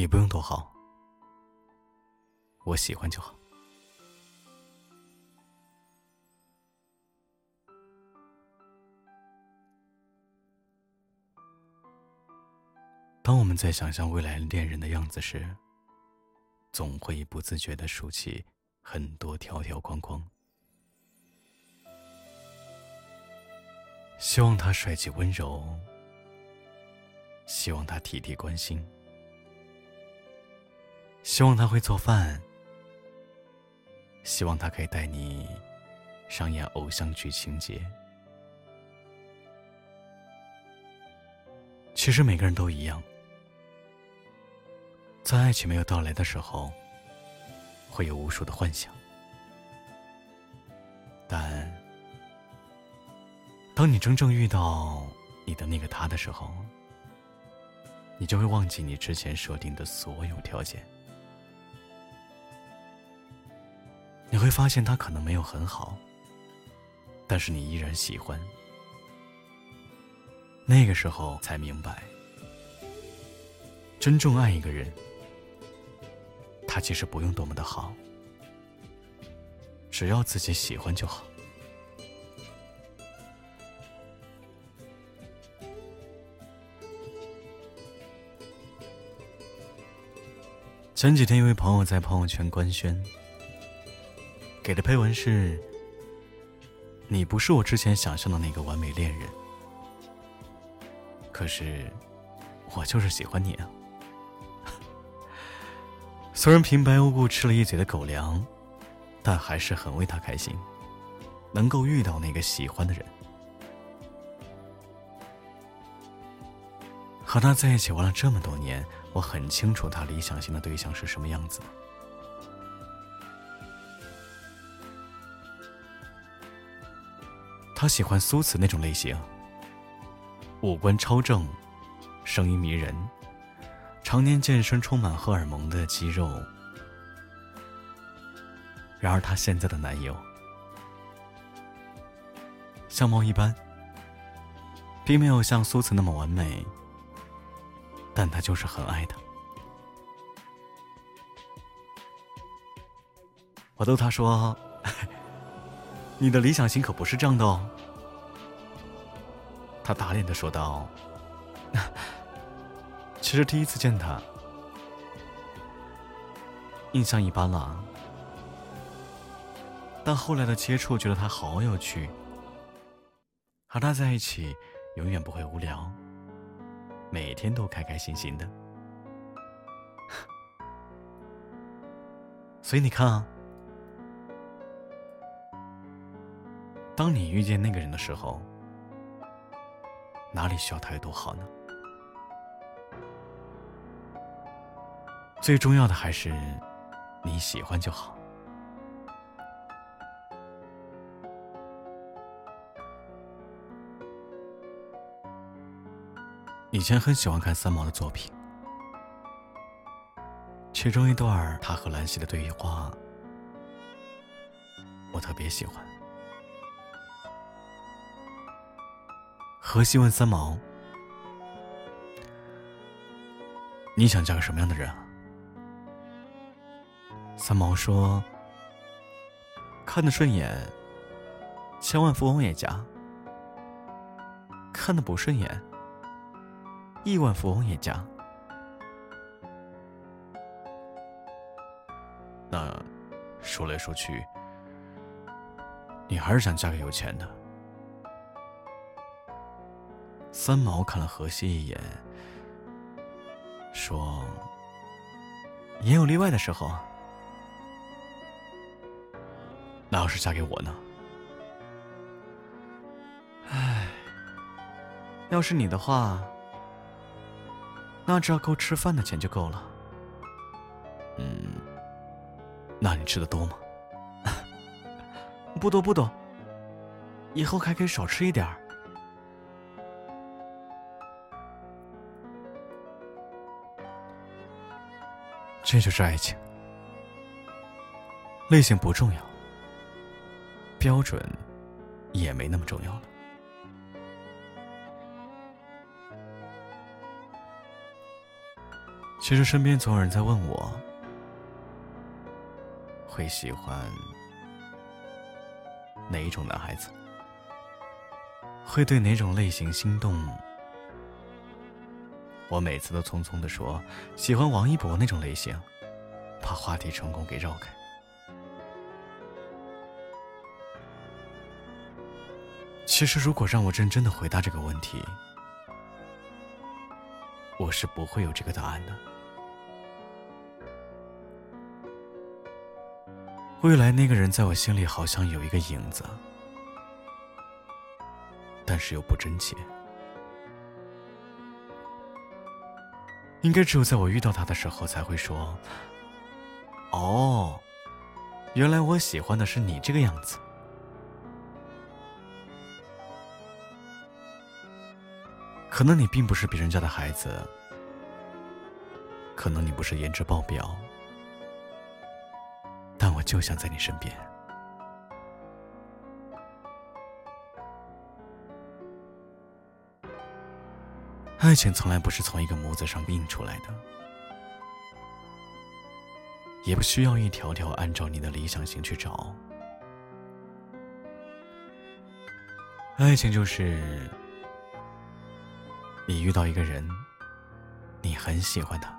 你不用多好，我喜欢就好。当我们在想象未来恋人的样子时，总会不自觉的竖起很多条条框框。希望他帅气温柔，希望他体贴关心，希望他会做饭，希望他可以带你上演偶像剧情节。其实每个人都一样。在爱情没有到来的时候，会有无数的幻想，但当你真正遇到你的那个他的时候，你就会忘记你之前设定的所有条件。你会发现他可能没有很好，但是你依然喜欢。那个时候才明白，真正爱一个人。他其实不用多么的好，只要自己喜欢就好。前几天，一位朋友在朋友圈官宣，给的配文是：“你不是我之前想象的那个完美恋人，可是我就是喜欢你啊。”虽然平白无故吃了一嘴的狗粮，但还是很为他开心，能够遇到那个喜欢的人，和他在一起玩了这么多年，我很清楚他理想型的对象是什么样子。他喜欢苏慈那种类型，五官超正，声音迷人。常年健身、充满荷尔蒙的肌肉。然而，她现在的男友相貌一般，并没有像苏慈那么完美，但他就是很爱她。我逗他说：“你的理想型可不是这样的哦。”他打脸的说道。其实第一次见他，印象一般了。但后来的接触，觉得他好有趣，和他在一起永远不会无聊，每天都开开心心的。所以你看啊，当你遇见那个人的时候，哪里需要他有多好呢？最重要的还是你喜欢就好。以前很喜欢看三毛的作品，其中一段他和兰溪的对话，我特别喜欢。荷西问三毛：“你想嫁个什么样的人啊？”三毛说：“看得顺眼，千万富翁也嫁；看得不顺眼，亿万富翁也嫁。那说来说去，你还是想嫁个有钱的。”三毛看了荷西一眼，说：“也有例外的时候。”那要是嫁给我呢？唉，要是你的话，那只要够吃饭的钱就够了。嗯，那你吃的多吗？不多不多，以后还可以少吃一点儿。这就是爱情，类型不重要。标准也没那么重要了。其实身边总有人在问我，会喜欢哪一种男孩子，会对哪种类型心动。我每次都匆匆的说喜欢王一博那种类型，把话题成功给绕开。其实，如果让我认真的回答这个问题，我是不会有这个答案的。未来那个人在我心里好像有一个影子，但是又不真切。应该只有在我遇到他的时候，才会说：“哦，原来我喜欢的是你这个样子。”可能你并不是别人家的孩子，可能你不是颜值爆表，但我就想在你身边。爱情从来不是从一个模子上印出来的，也不需要一条条按照你的理想型去找。爱情就是，你遇到一个人，你很喜欢他，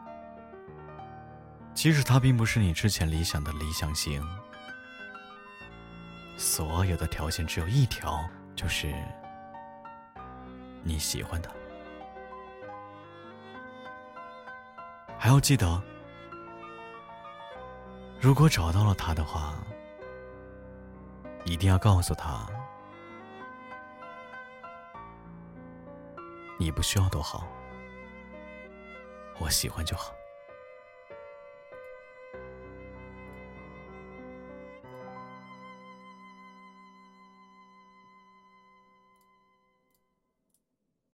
即使他并不是你之前理想的理想型，所有的条件只有一条，就是你喜欢他。还要记得，如果找到了他的话，一定要告诉他，你不需要多好，我喜欢就好。